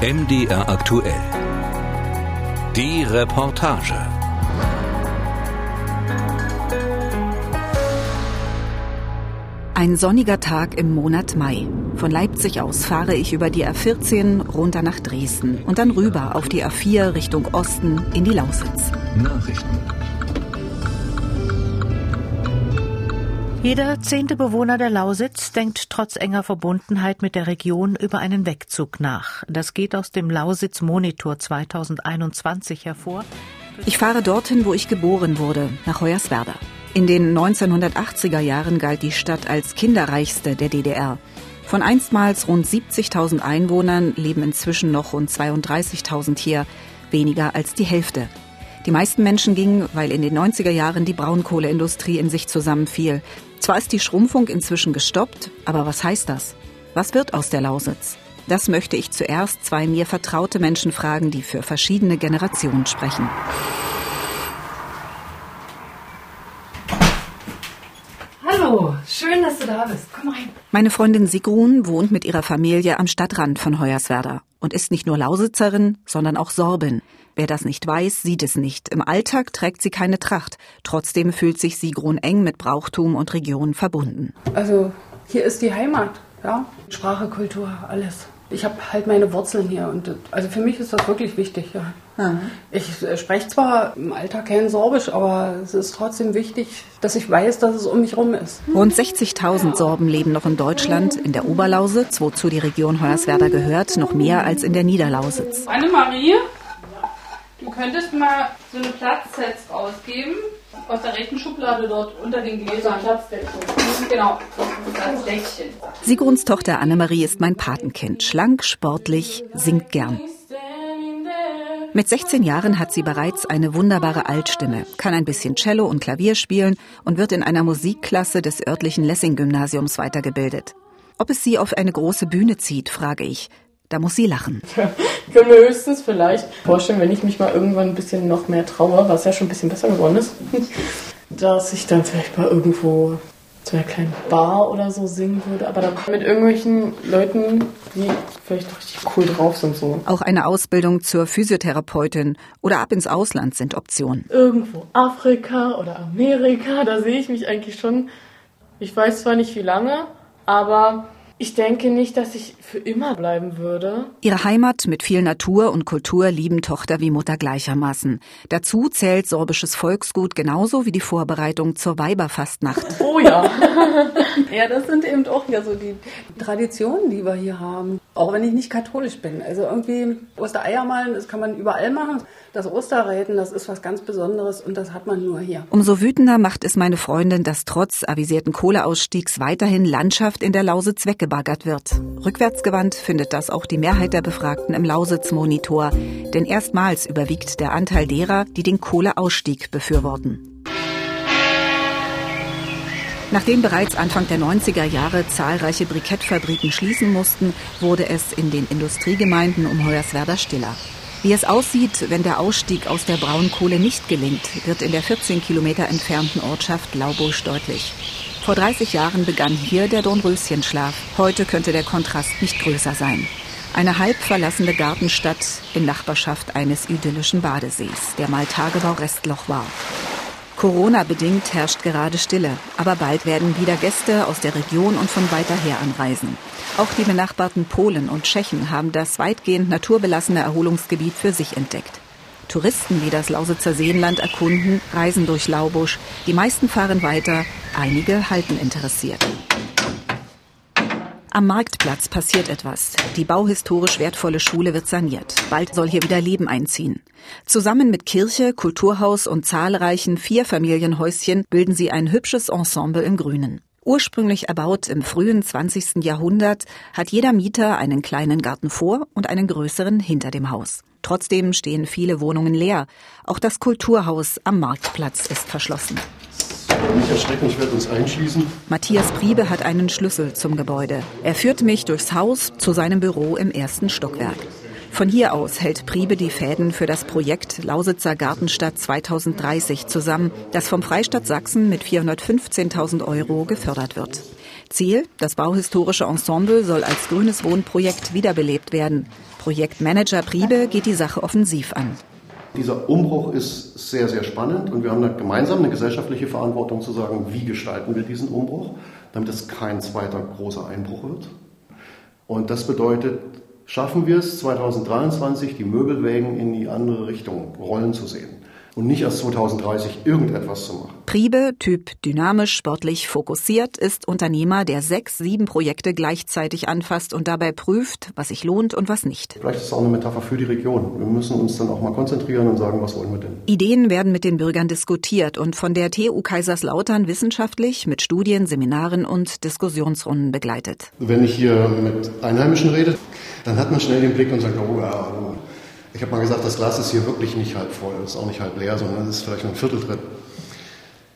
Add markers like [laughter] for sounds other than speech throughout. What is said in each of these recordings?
MDR aktuell. Die Reportage. Ein sonniger Tag im Monat Mai. Von Leipzig aus fahre ich über die A14 runter nach Dresden und dann rüber auf die A4 Richtung Osten in die Lausitz. Nachrichten. Jeder zehnte Bewohner der Lausitz denkt trotz enger Verbundenheit mit der Region über einen Wegzug nach. Das geht aus dem Lausitz Monitor 2021 hervor. Ich fahre dorthin, wo ich geboren wurde, nach Hoyerswerda. In den 1980er Jahren galt die Stadt als kinderreichste der DDR. Von einstmals rund 70.000 Einwohnern leben inzwischen noch rund 32.000 hier, weniger als die Hälfte. Die meisten Menschen gingen, weil in den 90er Jahren die Braunkohleindustrie in sich zusammenfiel. Zwar ist die Schrumpfung inzwischen gestoppt, aber was heißt das? Was wird aus der Lausitz? Das möchte ich zuerst zwei mir vertraute Menschen fragen, die für verschiedene Generationen sprechen. Hallo, schön, dass du da bist. Komm rein. Meine Freundin Sigrun wohnt mit ihrer Familie am Stadtrand von Hoyerswerda und ist nicht nur Lausitzerin, sondern auch Sorbin. Wer das nicht weiß, sieht es nicht. Im Alltag trägt sie keine Tracht. Trotzdem fühlt sich Sigrun eng mit Brauchtum und Region verbunden. Also, hier ist die Heimat, ja? Sprache, Kultur, alles. Ich habe halt meine Wurzeln hier und also für mich ist das wirklich wichtig. Ja. Ich äh, spreche zwar im Alltag kein Sorbisch, aber es ist trotzdem wichtig, dass ich weiß, dass es um mich rum ist. Rund 60.000 Sorben leben noch in Deutschland, in der Oberlausitz, wozu die Region Hoyerswerda gehört, noch mehr als in der Niederlausitz. Annemarie, du könntest mal so eine Platzsets ausgeben. Aus der rechten Schublade dort unter den Gläsern. Platzdeckchen. Genau, Platzdeckchen. Sigruns Tochter Annemarie ist mein Patenkind. Schlank, sportlich, singt gern. Mit 16 Jahren hat sie bereits eine wunderbare Altstimme, kann ein bisschen Cello und Klavier spielen und wird in einer Musikklasse des örtlichen Lessing-Gymnasiums weitergebildet. Ob es sie auf eine große Bühne zieht, frage ich. Da muss sie lachen. [laughs] Ich kann mir höchstens vielleicht vorstellen, wenn ich mich mal irgendwann ein bisschen noch mehr traue, was ja schon ein bisschen besser geworden ist, [laughs] dass ich dann vielleicht mal irgendwo zu einer kleinen Bar oder so singen würde, aber dann mit irgendwelchen Leuten, die vielleicht richtig cool drauf sind. So. Auch eine Ausbildung zur Physiotherapeutin oder ab ins Ausland sind Optionen. Irgendwo Afrika oder Amerika, da sehe ich mich eigentlich schon. Ich weiß zwar nicht wie lange, aber ich denke nicht, dass ich für immer bleiben würde. Ihre Heimat mit viel Natur und Kultur lieben Tochter wie Mutter gleichermaßen. Dazu zählt sorbisches Volksgut genauso wie die Vorbereitung zur Weiberfastnacht. Oh ja. [laughs] Ja, das sind eben auch ja so die Traditionen, die wir hier haben. Auch wenn ich nicht katholisch bin. Also irgendwie Ostereier malen, das kann man überall machen. Das Osterräten, das ist was ganz Besonderes und das hat man nur hier. Umso wütender macht es meine Freundin, dass trotz avisierten Kohleausstiegs weiterhin Landschaft in der Lausitz weggebaggert wird. Rückwärtsgewandt findet das auch die Mehrheit der Befragten im Lausitz-Monitor. Denn erstmals überwiegt der Anteil derer, die den Kohleausstieg befürworten. Nachdem bereits Anfang der 90er Jahre zahlreiche Brikettfabriken schließen mussten, wurde es in den Industriegemeinden um Hoyerswerda stiller. Wie es aussieht, wenn der Ausstieg aus der Braunkohle nicht gelingt, wird in der 14 Kilometer entfernten Ortschaft Laubusch deutlich. Vor 30 Jahren begann hier der Dornröschenschlaf. Heute könnte der Kontrast nicht größer sein. Eine halb verlassene Gartenstadt in Nachbarschaft eines idyllischen Badesees, der mal Tagebau-Restloch war. Corona-bedingt herrscht gerade Stille, aber bald werden wieder Gäste aus der Region und von weiter her anreisen. Auch die benachbarten Polen und Tschechen haben das weitgehend naturbelassene Erholungsgebiet für sich entdeckt. Touristen, die das Lausitzer Seenland erkunden, reisen durch Laubusch. Die meisten fahren weiter, einige halten interessiert. Am Marktplatz passiert etwas. Die bauhistorisch wertvolle Schule wird saniert. Bald soll hier wieder Leben einziehen. Zusammen mit Kirche, Kulturhaus und zahlreichen Vierfamilienhäuschen bilden sie ein hübsches Ensemble im Grünen. Ursprünglich erbaut im frühen 20. Jahrhundert, hat jeder Mieter einen kleinen Garten vor und einen größeren hinter dem Haus. Trotzdem stehen viele Wohnungen leer. Auch das Kulturhaus am Marktplatz ist verschlossen. Nicht erschrecken, ich werde uns einschließen. Matthias Priebe hat einen Schlüssel zum Gebäude. Er führt mich durchs Haus zu seinem Büro im ersten Stockwerk. Von hier aus hält Priebe die Fäden für das Projekt Lausitzer Gartenstadt 2030 zusammen, das vom Freistaat Sachsen mit 415.000 Euro gefördert wird. Ziel, das bauhistorische Ensemble soll als grünes Wohnprojekt wiederbelebt werden. Projektmanager Priebe geht die Sache offensiv an. Dieser Umbruch ist sehr, sehr spannend und wir haben da gemeinsam eine gesellschaftliche Verantwortung zu sagen, wie gestalten wir diesen Umbruch, damit es kein zweiter großer Einbruch wird. Und das bedeutet, schaffen wir es 2023, die Möbelwägen in die andere Richtung rollen zu sehen und nicht erst 2030 irgendetwas zu machen. Priebe, Typ dynamisch, sportlich fokussiert, ist Unternehmer, der sechs, sieben Projekte gleichzeitig anfasst und dabei prüft, was sich lohnt und was nicht. Vielleicht ist es auch eine Metapher für die Region. Wir müssen uns dann auch mal konzentrieren und sagen, was wollen wir denn? Ideen werden mit den Bürgern diskutiert und von der TU Kaiserslautern wissenschaftlich mit Studien, Seminaren und Diskussionsrunden begleitet. Wenn ich hier mit Einheimischen rede, dann hat man schnell den Blick und sagt, oh ja, ich habe mal gesagt, das Glas ist hier wirklich nicht halb voll, ist auch nicht halb leer, sondern es ist vielleicht nur ein Viertel drin.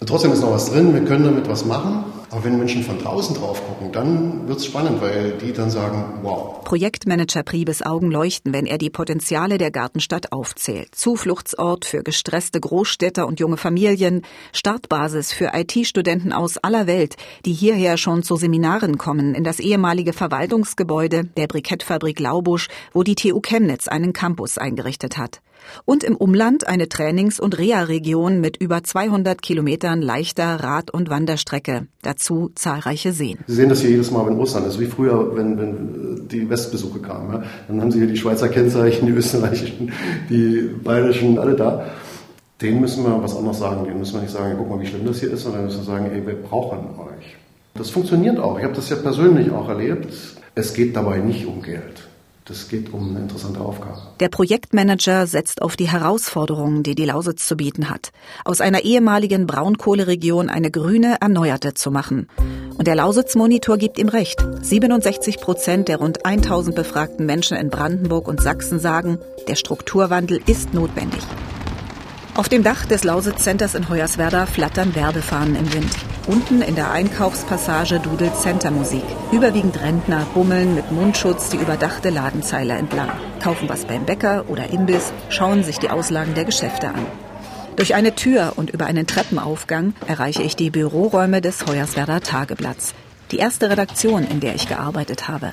Trotzdem ist noch was drin, wir können damit was machen. Aber wenn Menschen von draußen drauf gucken, dann wird es spannend, weil die dann sagen, wow. Projektmanager Priebes Augen leuchten, wenn er die Potenziale der Gartenstadt aufzählt. Zufluchtsort für gestresste Großstädter und junge Familien, Startbasis für IT-Studenten aus aller Welt, die hierher schon zu Seminaren kommen, in das ehemalige Verwaltungsgebäude der Brikettfabrik Laubusch, wo die TU Chemnitz einen Campus eingerichtet hat und im Umland eine Trainings- und Reha-Region mit über 200 Kilometern leichter Rad- und Wanderstrecke. Dazu zahlreiche Seen. Sie sehen das hier jedes Mal, wenn Ostern ist, wie früher, wenn, wenn die Westbesuche kamen. Ja? Dann haben Sie hier die Schweizer Kennzeichen, die österreichischen, die bayerischen, alle da. Denen müssen wir was anderes sagen. Denen müssen wir nicht sagen, guck mal, wie schlimm das hier ist, sondern müssen wir sagen, ey, wir brauchen euch. Das funktioniert auch. Ich habe das ja persönlich auch erlebt. Es geht dabei nicht um Geld. Das geht um eine interessante Aufgabe. Der Projektmanager setzt auf die Herausforderungen, die die Lausitz zu bieten hat. Aus einer ehemaligen Braunkohleregion eine grüne, erneuerte zu machen. Und der Lausitz-Monitor gibt ihm recht. 67 Prozent der rund 1000 befragten Menschen in Brandenburg und Sachsen sagen, der Strukturwandel ist notwendig. Auf dem Dach des Lausitz Centers in Hoyerswerda flattern Werbefahnen im Wind. Unten in der Einkaufspassage dudelt Centermusik. Überwiegend Rentner bummeln mit Mundschutz die überdachte Ladenzeile entlang, kaufen was beim Bäcker oder Imbiss, schauen sich die Auslagen der Geschäfte an. Durch eine Tür und über einen Treppenaufgang erreiche ich die Büroräume des Hoyerswerda Tageblatts die erste Redaktion, in der ich gearbeitet habe.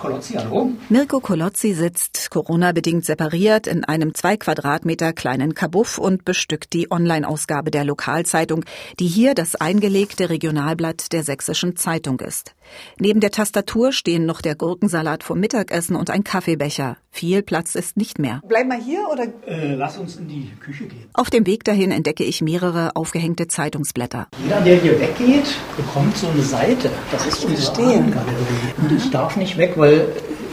Kolozzi, hallo. Mirko Kolozzi sitzt, Corona-bedingt separiert, in einem zwei Quadratmeter kleinen Kabuff und bestückt die Online-Ausgabe der Lokalzeitung, die hier das eingelegte Regionalblatt der Sächsischen Zeitung ist. Neben der Tastatur stehen noch der Gurkensalat vom Mittagessen und ein Kaffeebecher. Viel Platz ist nicht mehr. Bleiben wir hier oder? Äh, lass uns in die Küche gehen. Auf dem Weg dahin entdecke ich mehrere aufgehängte Zeitungsblätter. Jeder, der hier weggeht, bekommt so eine Seite. Das ist unsere Stehen. Und ich darf nicht weg, weil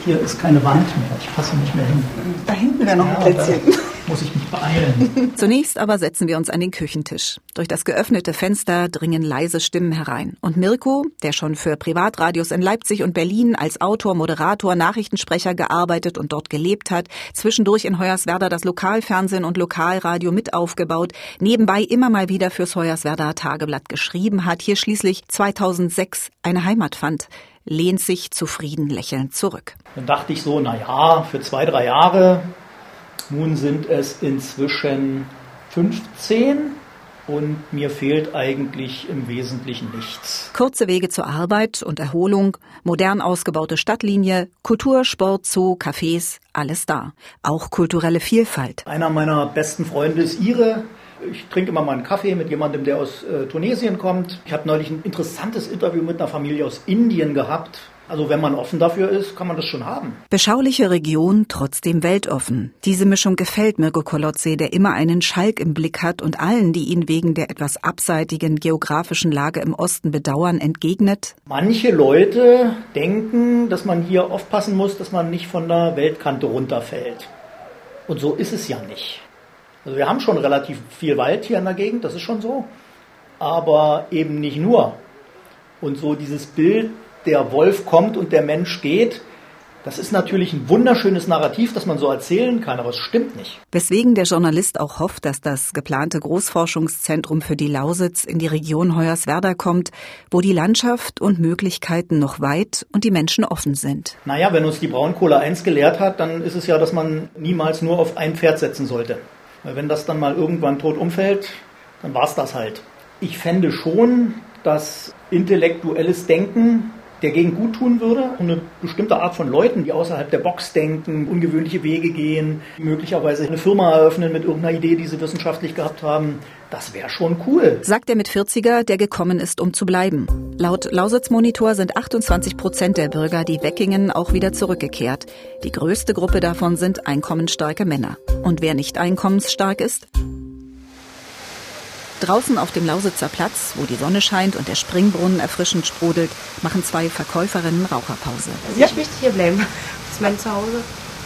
hier ist keine Wand mehr. Ich passe nicht mehr hin. Da hinten wäre noch ein Plätzchen. Muss ich mich beeilen. [laughs] Zunächst aber setzen wir uns an den Küchentisch. Durch das geöffnete Fenster dringen leise Stimmen herein. Und Mirko, der schon für Privatradios in Leipzig und Berlin als Autor, Moderator, Nachrichtensprecher gearbeitet und dort gelebt hat, zwischendurch in Hoyerswerda das Lokalfernsehen und Lokalradio mit aufgebaut, nebenbei immer mal wieder fürs Hoyerswerda Tageblatt geschrieben hat, hier schließlich 2006 eine Heimat fand lehnt sich zufrieden lächelnd zurück. Dann dachte ich so, na ja, für zwei, drei Jahre. Nun sind es inzwischen 15 und mir fehlt eigentlich im Wesentlichen nichts. Kurze Wege zur Arbeit und Erholung, modern ausgebaute Stadtlinie, Kultur, Sport, Zoo, Cafés, alles da. Auch kulturelle Vielfalt. Einer meiner besten Freunde ist Ihre. Ich trinke immer mal einen Kaffee mit jemandem, der aus äh, Tunesien kommt. Ich habe neulich ein interessantes Interview mit einer Familie aus Indien gehabt. Also wenn man offen dafür ist, kann man das schon haben. Beschauliche Region, trotzdem weltoffen. Diese Mischung gefällt Mirko Kolotze, der immer einen Schalk im Blick hat und allen, die ihn wegen der etwas abseitigen geografischen Lage im Osten bedauern, entgegnet. Manche Leute denken, dass man hier aufpassen muss, dass man nicht von der Weltkante runterfällt. Und so ist es ja nicht. Also wir haben schon relativ viel Wald hier in der Gegend, das ist schon so. Aber eben nicht nur. Und so dieses Bild, der Wolf kommt und der Mensch geht, das ist natürlich ein wunderschönes Narrativ, das man so erzählen kann, aber es stimmt nicht. Weswegen der Journalist auch hofft, dass das geplante Großforschungszentrum für die Lausitz in die Region Hoyerswerda kommt, wo die Landschaft und Möglichkeiten noch weit und die Menschen offen sind. Naja, wenn uns die Braunkohle eins gelehrt hat, dann ist es ja, dass man niemals nur auf ein Pferd setzen sollte. Weil wenn das dann mal irgendwann tot umfällt, dann war es das halt. Ich fände schon, dass intellektuelles Denken der Gegend gut tun würde. Eine bestimmte Art von Leuten, die außerhalb der Box denken, ungewöhnliche Wege gehen, möglicherweise eine Firma eröffnen mit irgendeiner Idee, die sie wissenschaftlich gehabt haben. Das wäre schon cool. Sagt der mit 40er, der gekommen ist, um zu bleiben. Laut Lausitz-Monitor sind 28 Prozent der Bürger, die weggingen, auch wieder zurückgekehrt. Die größte Gruppe davon sind einkommensstarke Männer. Und wer nicht einkommensstark ist? Draußen auf dem Lausitzer Platz, wo die Sonne scheint und der Springbrunnen erfrischend sprudelt, machen zwei Verkäuferinnen Raucherpause. Also ich möchte hier bleiben. Das ist mein Zuhause.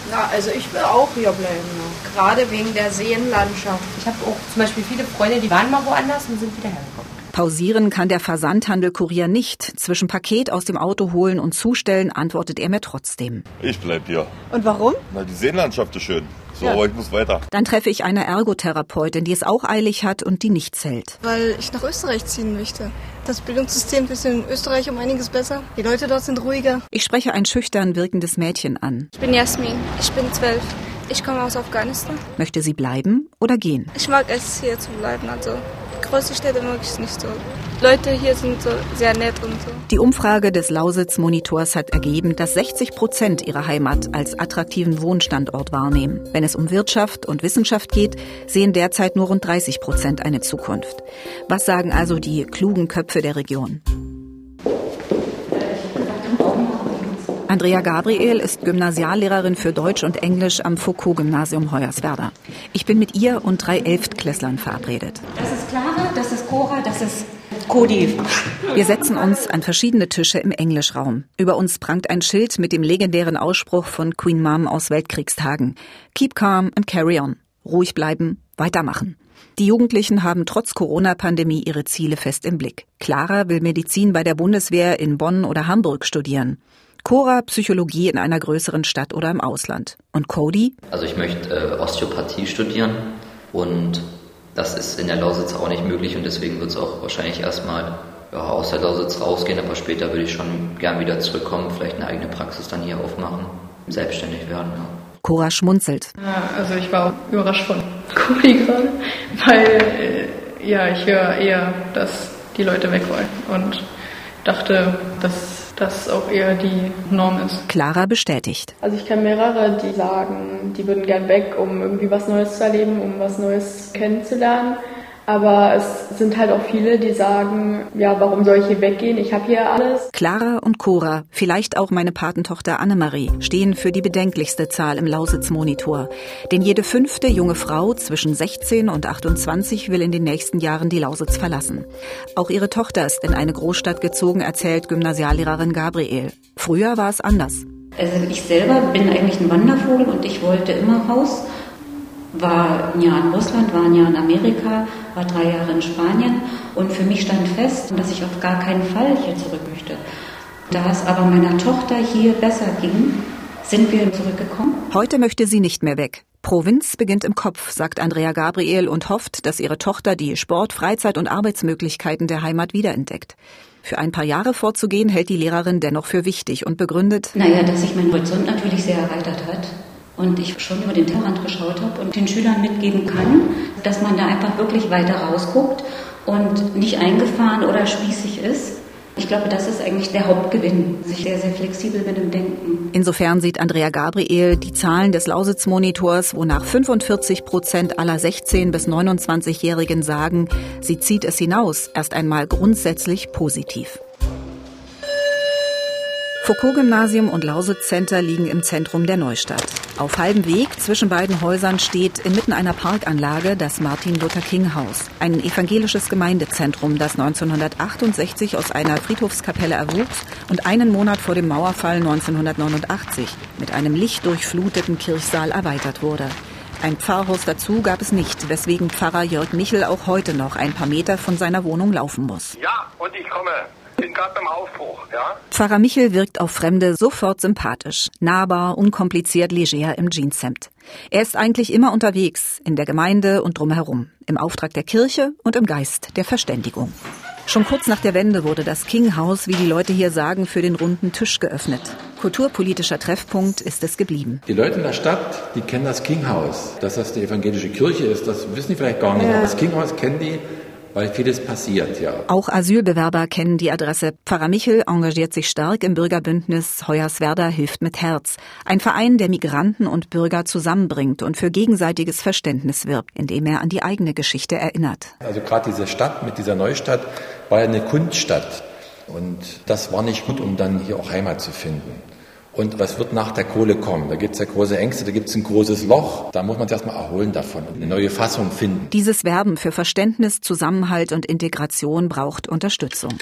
Ja, also ich will auch hier bleiben. Ja. Gerade wegen der Seenlandschaft. Ich habe auch zum Beispiel viele Freunde, die waren mal woanders und sind wieder hergekommen. Pausieren kann der Versandhandel Kurier nicht. Zwischen Paket aus dem Auto holen und zustellen, antwortet er mir trotzdem. Ich bleib hier. Und warum? Na, die Seenlandschaft ist schön. So, ja. aber ich muss weiter. Dann treffe ich eine Ergotherapeutin, die es auch eilig hat und die nicht zählt. Weil ich nach Österreich ziehen möchte. Das Bildungssystem ist in Österreich um einiges besser. Die Leute dort sind ruhiger. Ich spreche ein schüchtern wirkendes Mädchen an. Ich bin Jasmin. Ich bin zwölf. Ich komme aus Afghanistan. Möchte sie bleiben oder gehen? Ich mag es, hier zu bleiben. Also große Städte mag ich nicht so. Leute hier sind so sehr nett und so. Die Umfrage des Lausitz-Monitors hat ergeben, dass 60 Prozent ihrer Heimat als attraktiven Wohnstandort wahrnehmen. Wenn es um Wirtschaft und Wissenschaft geht, sehen derzeit nur rund 30 Prozent eine Zukunft. Was sagen also die klugen Köpfe der Region? Andrea Gabriel ist Gymnasiallehrerin für Deutsch und Englisch am Foucault-Gymnasium Hoyerswerda. Ich bin mit ihr und drei Elftklässlern verabredet. Das ist Clara, das ist Cora, das ist Cody. Wir setzen uns an verschiedene Tische im Englischraum. Über uns prangt ein Schild mit dem legendären Ausspruch von Queen Mom aus Weltkriegstagen. Keep calm and carry on. Ruhig bleiben, weitermachen. Die Jugendlichen haben trotz Corona-Pandemie ihre Ziele fest im Blick. Clara will Medizin bei der Bundeswehr in Bonn oder Hamburg studieren. Cora Psychologie in einer größeren Stadt oder im Ausland. Und Cody? Also ich möchte äh, Osteopathie studieren und das ist in der Lausitz auch nicht möglich und deswegen wird es auch wahrscheinlich erstmal ja, aus der Lausitz rausgehen, aber später würde ich schon gern wieder zurückkommen, vielleicht eine eigene Praxis dann hier aufmachen, selbstständig werden. Ja. Cora schmunzelt. Ja, also ich war auch überrascht von [laughs] Cody gerade, weil äh, ja, ich höre eher, dass die Leute weg wollen und dachte, dass das auch eher die Norm ist. Clara bestätigt. Also ich kenne mehrere, die sagen, die würden gern weg, um irgendwie was Neues zu erleben, um was Neues kennenzulernen. Aber es sind halt auch viele, die sagen, ja, warum soll ich hier weggehen? Ich habe hier alles. Clara und Cora, vielleicht auch meine Patentochter Annemarie, stehen für die bedenklichste Zahl im Lausitz-Monitor. Denn jede fünfte junge Frau zwischen 16 und 28 will in den nächsten Jahren die Lausitz verlassen. Auch ihre Tochter ist in eine Großstadt gezogen, erzählt Gymnasiallehrerin Gabriel. Früher war es anders. Also ich selber bin eigentlich ein Wandervogel und ich wollte immer raus war ein Jahr in Russland, war ein Jahr in Amerika, war drei Jahre in Spanien und für mich stand fest, dass ich auf gar keinen Fall hier zurück möchte. Da es aber meiner Tochter hier besser ging, sind wir zurückgekommen. Heute möchte sie nicht mehr weg. Provinz beginnt im Kopf, sagt Andrea Gabriel und hofft, dass ihre Tochter die Sport-, Freizeit- und Arbeitsmöglichkeiten der Heimat wiederentdeckt. Für ein paar Jahre vorzugehen, hält die Lehrerin dennoch für wichtig und begründet. Naja, dass sich mein Horizont natürlich sehr erweitert hat und ich schon über den Tellerrand geschaut habe und den Schülern mitgeben kann, dass man da einfach wirklich weiter rausguckt und nicht eingefahren oder spießig ist. Ich glaube, das ist eigentlich der Hauptgewinn, dass ich sehr, sehr flexibel bin im Denken. Insofern sieht Andrea Gabriel die Zahlen des Lausitz-Monitors, wonach 45 Prozent aller 16- bis 29-Jährigen sagen, sie zieht es hinaus, erst einmal grundsätzlich positiv. Foucault-Gymnasium und Lausitz-Center liegen im Zentrum der Neustadt. Auf halbem Weg zwischen beiden Häusern steht inmitten einer Parkanlage das Martin-Luther-King-Haus, ein evangelisches Gemeindezentrum, das 1968 aus einer Friedhofskapelle erwuchs und einen Monat vor dem Mauerfall 1989 mit einem lichtdurchfluteten Kirchsaal erweitert wurde. Ein Pfarrhaus dazu gab es nicht, weswegen Pfarrer Jörg Michel auch heute noch ein paar Meter von seiner Wohnung laufen muss. Ja, und ich komme bin gerade beim Aufbruch, ja. Pfarrer Michel wirkt auf Fremde sofort sympathisch, nahbar, unkompliziert, leger im Jeanshemd. Er ist eigentlich immer unterwegs, in der Gemeinde und drumherum, im Auftrag der Kirche und im Geist der Verständigung. Schon kurz nach der Wende wurde das King-Haus, wie die Leute hier sagen, für den runden Tisch geöffnet. Kulturpolitischer Treffpunkt ist es geblieben. Die Leute in der Stadt, die kennen das King-Haus. Dass das die evangelische Kirche ist, das wissen die vielleicht gar nicht. Ja. Aber das King-Haus kennen die weil vieles passiert, ja. Auch Asylbewerber kennen die Adresse. Pfarrer Michel engagiert sich stark im Bürgerbündnis Hoyerswerda hilft mit Herz. Ein Verein, der Migranten und Bürger zusammenbringt und für gegenseitiges Verständnis wirbt, indem er an die eigene Geschichte erinnert. Also gerade diese Stadt mit dieser Neustadt war ja eine Kunststadt. Und das war nicht gut, um dann hier auch Heimat zu finden. Und was wird nach der Kohle kommen? Da gibt es ja große Ängste, da gibt es ein großes Loch. Da muss man es erstmal erholen davon und eine neue Fassung finden. Dieses Werben für Verständnis, Zusammenhalt und Integration braucht Unterstützung.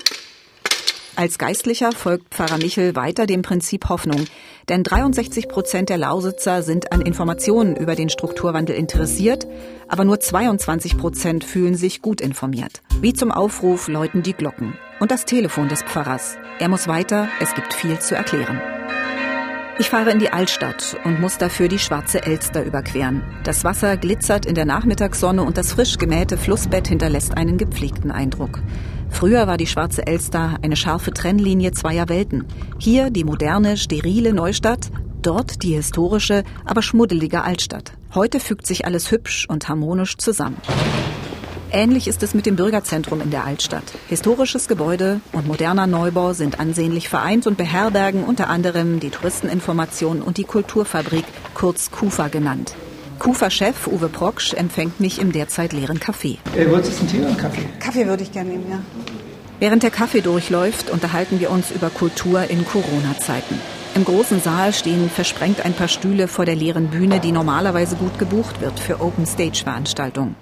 Als Geistlicher folgt Pfarrer Michel weiter dem Prinzip Hoffnung. Denn 63 Prozent der Lausitzer sind an Informationen über den Strukturwandel interessiert, aber nur 22 Prozent fühlen sich gut informiert. Wie zum Aufruf läuten die Glocken. Und das Telefon des Pfarrers. Er muss weiter, es gibt viel zu erklären. Ich fahre in die Altstadt und muss dafür die schwarze Elster überqueren. Das Wasser glitzert in der Nachmittagssonne und das frisch gemähte Flussbett hinterlässt einen gepflegten Eindruck. Früher war die schwarze Elster eine scharfe Trennlinie zweier Welten. Hier die moderne, sterile Neustadt, dort die historische, aber schmuddelige Altstadt. Heute fügt sich alles hübsch und harmonisch zusammen. Ähnlich ist es mit dem Bürgerzentrum in der Altstadt. Historisches Gebäude und moderner Neubau sind ansehnlich vereint und beherbergen unter anderem die Touristeninformation und die Kulturfabrik, kurz KUFA genannt. KUFA-Chef Uwe Proksch empfängt mich im derzeit leeren Café. Äh, wolltest du einen Tee oder einen Kaffee? Kaffee würde ich gerne nehmen, ja. Während der Kaffee durchläuft, unterhalten wir uns über Kultur in Corona-Zeiten. Im großen Saal stehen versprengt ein paar Stühle vor der leeren Bühne, die normalerweise gut gebucht wird für Open-Stage-Veranstaltungen.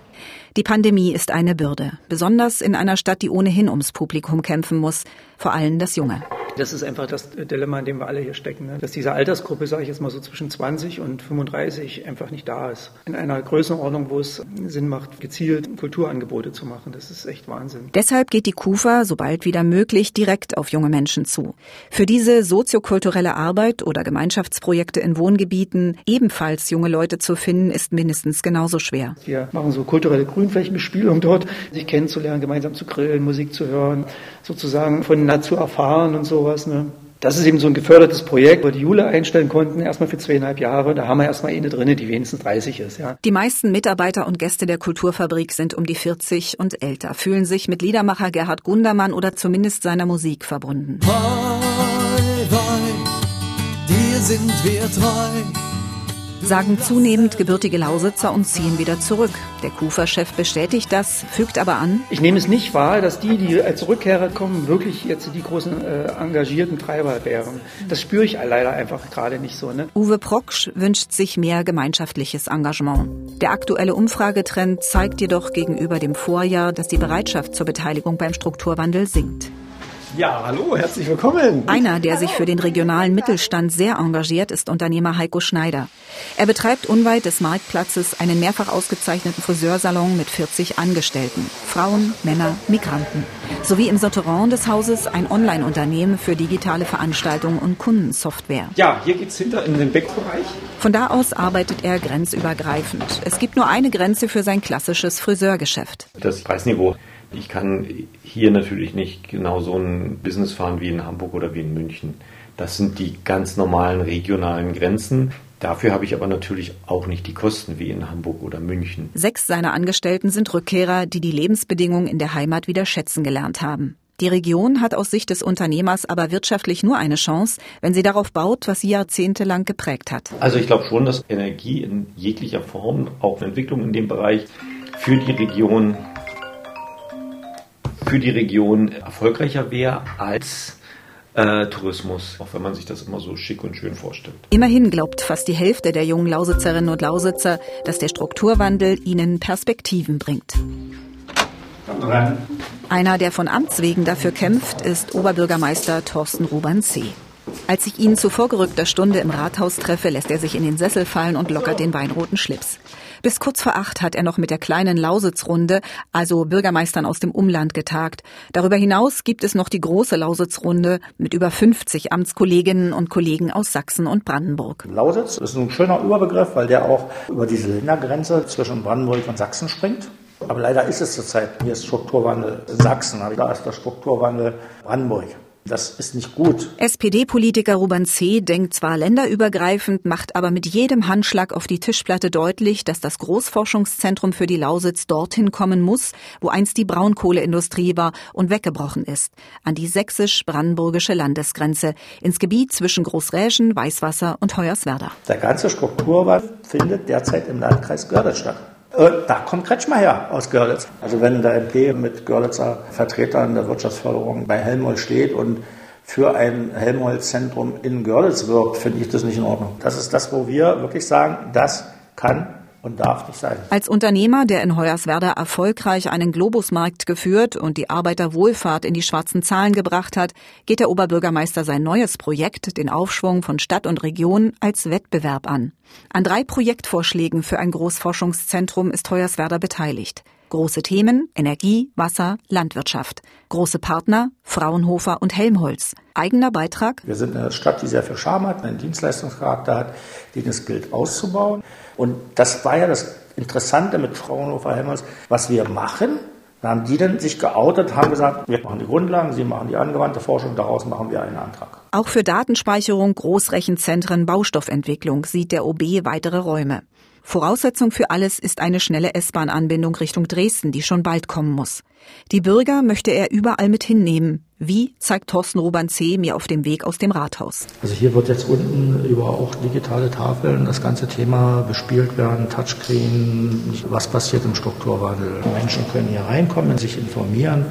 Die Pandemie ist eine Bürde, besonders in einer Stadt, die ohnehin ums Publikum kämpfen muss, vor allem das Junge. Das ist einfach das Dilemma, in dem wir alle hier stecken. Ne? Dass diese Altersgruppe, sage ich jetzt mal so zwischen 20 und 35, einfach nicht da ist. In einer Größenordnung, wo es Sinn macht, gezielt Kulturangebote zu machen. Das ist echt Wahnsinn. Deshalb geht die KUFA, sobald wieder möglich, direkt auf junge Menschen zu. Für diese soziokulturelle Arbeit oder Gemeinschaftsprojekte in Wohngebieten ebenfalls junge Leute zu finden, ist mindestens genauso schwer. Wir machen so kulturelle Grünflächenbespielung dort, sich kennenzulernen, gemeinsam zu grillen, Musik zu hören, sozusagen von Natur erfahren und so sowas. Ne? Das ist eben so ein gefördertes Projekt, wo die Jule einstellen konnten, erstmal für zweieinhalb Jahre. Da haben wir erstmal eine drinne, die wenigstens 30 ist. Ja. Die meisten Mitarbeiter und Gäste der Kulturfabrik sind um die 40 und älter, fühlen sich mit Liedermacher Gerhard Gundermann oder zumindest seiner Musik verbunden. Bye, bye, dir sind wir treu sagen zunehmend gebürtige Lausitzer und ziehen wieder zurück. Der KUFA-Chef bestätigt das, fügt aber an. Ich nehme es nicht wahr, dass die, die als Rückkehrer kommen, wirklich jetzt die großen äh, engagierten Treiber wären. Das spüre ich leider einfach gerade nicht so. Ne? Uwe Proksch wünscht sich mehr gemeinschaftliches Engagement. Der aktuelle Umfragetrend zeigt jedoch gegenüber dem Vorjahr, dass die Bereitschaft zur Beteiligung beim Strukturwandel sinkt. Ja, hallo, herzlich willkommen. Einer, der sich für den regionalen Mittelstand sehr engagiert, ist Unternehmer Heiko Schneider. Er betreibt unweit des Marktplatzes einen mehrfach ausgezeichneten Friseursalon mit 40 Angestellten. Frauen, Männer, Migranten. Sowie im Souterrain des Hauses ein Online-Unternehmen für digitale Veranstaltungen und Kundensoftware. Ja, hier geht's hinter in den Backbereich. Von da aus arbeitet er grenzübergreifend. Es gibt nur eine Grenze für sein klassisches Friseurgeschäft. Das Preisniveau ich kann hier natürlich nicht genau so ein Business fahren wie in Hamburg oder wie in München. Das sind die ganz normalen regionalen Grenzen. Dafür habe ich aber natürlich auch nicht die Kosten wie in Hamburg oder München. Sechs seiner Angestellten sind Rückkehrer, die die Lebensbedingungen in der Heimat wieder schätzen gelernt haben. Die Region hat aus Sicht des Unternehmers aber wirtschaftlich nur eine Chance, wenn sie darauf baut, was sie jahrzehntelang geprägt hat. Also ich glaube schon, dass Energie in jeglicher Form, auch Entwicklung in dem Bereich, für die Region für die Region erfolgreicher wäre als äh, Tourismus, auch wenn man sich das immer so schick und schön vorstellt. Immerhin glaubt fast die Hälfte der jungen Lausitzerinnen und Lausitzer, dass der Strukturwandel ihnen Perspektiven bringt. Einer, der von Amts wegen dafür kämpft, ist Oberbürgermeister Thorsten Ruban-C. Als ich ihn zu vorgerückter Stunde im Rathaus treffe, lässt er sich in den Sessel fallen und lockert den weinroten Schlips. Bis kurz vor acht hat er noch mit der kleinen Lausitzrunde, also Bürgermeistern aus dem Umland, getagt. Darüber hinaus gibt es noch die große Lausitzrunde mit über 50 Amtskolleginnen und Kollegen aus Sachsen und Brandenburg. Lausitz ist ein schöner Überbegriff, weil der auch über diese Ländergrenze zwischen Brandenburg und Sachsen springt. Aber leider ist es zurzeit, hier ist Strukturwandel Sachsen, da ist der Strukturwandel Brandenburg. Das ist nicht gut. SPD-Politiker Ruben C. denkt zwar länderübergreifend, macht aber mit jedem Handschlag auf die Tischplatte deutlich, dass das Großforschungszentrum für die Lausitz dorthin kommen muss, wo einst die Braunkohleindustrie war und weggebrochen ist, an die sächsisch-brandenburgische Landesgrenze, ins Gebiet zwischen Großräschen, Weißwasser und Hoyerswerda. Der ganze Strukturwandel findet derzeit im Landkreis Görlitz statt. Äh, da kommt Kretschmer her aus Görlitz. Also wenn der MP mit Görlitzer Vertretern der Wirtschaftsförderung bei Helmholtz steht und für ein Helmholtz-Zentrum in Görlitz wirkt, finde ich das nicht in Ordnung. Das ist das, wo wir wirklich sagen, das kann und darf nicht sein. Als Unternehmer, der in Hoyerswerda erfolgreich einen Globusmarkt geführt und die Arbeiterwohlfahrt in die schwarzen Zahlen gebracht hat, geht der Oberbürgermeister sein neues Projekt, den Aufschwung von Stadt und Region, als Wettbewerb an. An drei Projektvorschlägen für ein Großforschungszentrum ist Hoyerswerda beteiligt. Große Themen Energie, Wasser, Landwirtschaft. Große Partner Fraunhofer und Helmholtz. Eigener Beitrag? Wir sind eine Stadt, die sehr viel Charme hat, einen Dienstleistungscharakter hat, den es gilt auszubauen. Und das war ja das Interessante mit Fraunhofer Helmholtz. Was wir machen, da haben die dann sich geoutet, haben gesagt, wir machen die Grundlagen, sie machen die angewandte Forschung, daraus machen wir einen Antrag. Auch für Datenspeicherung, Großrechenzentren, Baustoffentwicklung sieht der OB weitere Räume. Voraussetzung für alles ist eine schnelle S-Bahn-Anbindung Richtung Dresden, die schon bald kommen muss. Die Bürger möchte er überall mit hinnehmen. Wie, zeigt Thorsten C. mir auf dem Weg aus dem Rathaus. Also hier wird jetzt unten über auch digitale Tafeln das ganze Thema bespielt werden, Touchscreen, was passiert im Strukturwandel. Menschen können hier reinkommen, sich informieren,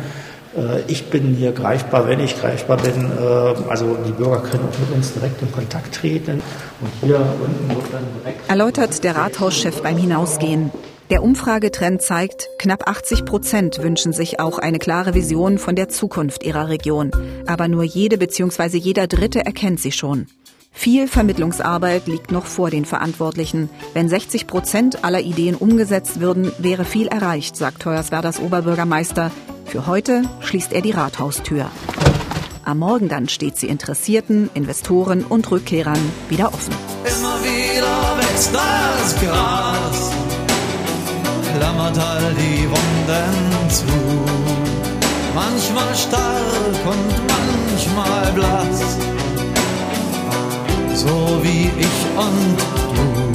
ich bin hier greifbar, wenn ich greifbar bin. Äh, also die Bürger können auch mit uns direkt in Kontakt treten. Und hier unten wird dann direkt. Erläutert der Rathauschef beim Hinausgehen. Der Umfragetrend zeigt, knapp 80 Prozent wünschen sich auch eine klare Vision von der Zukunft ihrer Region. Aber nur jede bzw. jeder Dritte erkennt sie schon. Viel Vermittlungsarbeit liegt noch vor den Verantwortlichen. Wenn 60 Prozent aller Ideen umgesetzt würden, wäre viel erreicht, sagt Hoyerswerders Oberbürgermeister. Für heute schließt er die Rathaustür. Am Morgen dann steht sie Interessierten, Investoren und Rückkehrern wieder offen. Immer wieder wächst das Gras, klammert all die Wunden zu. Manchmal stark und manchmal blass, so wie ich und du.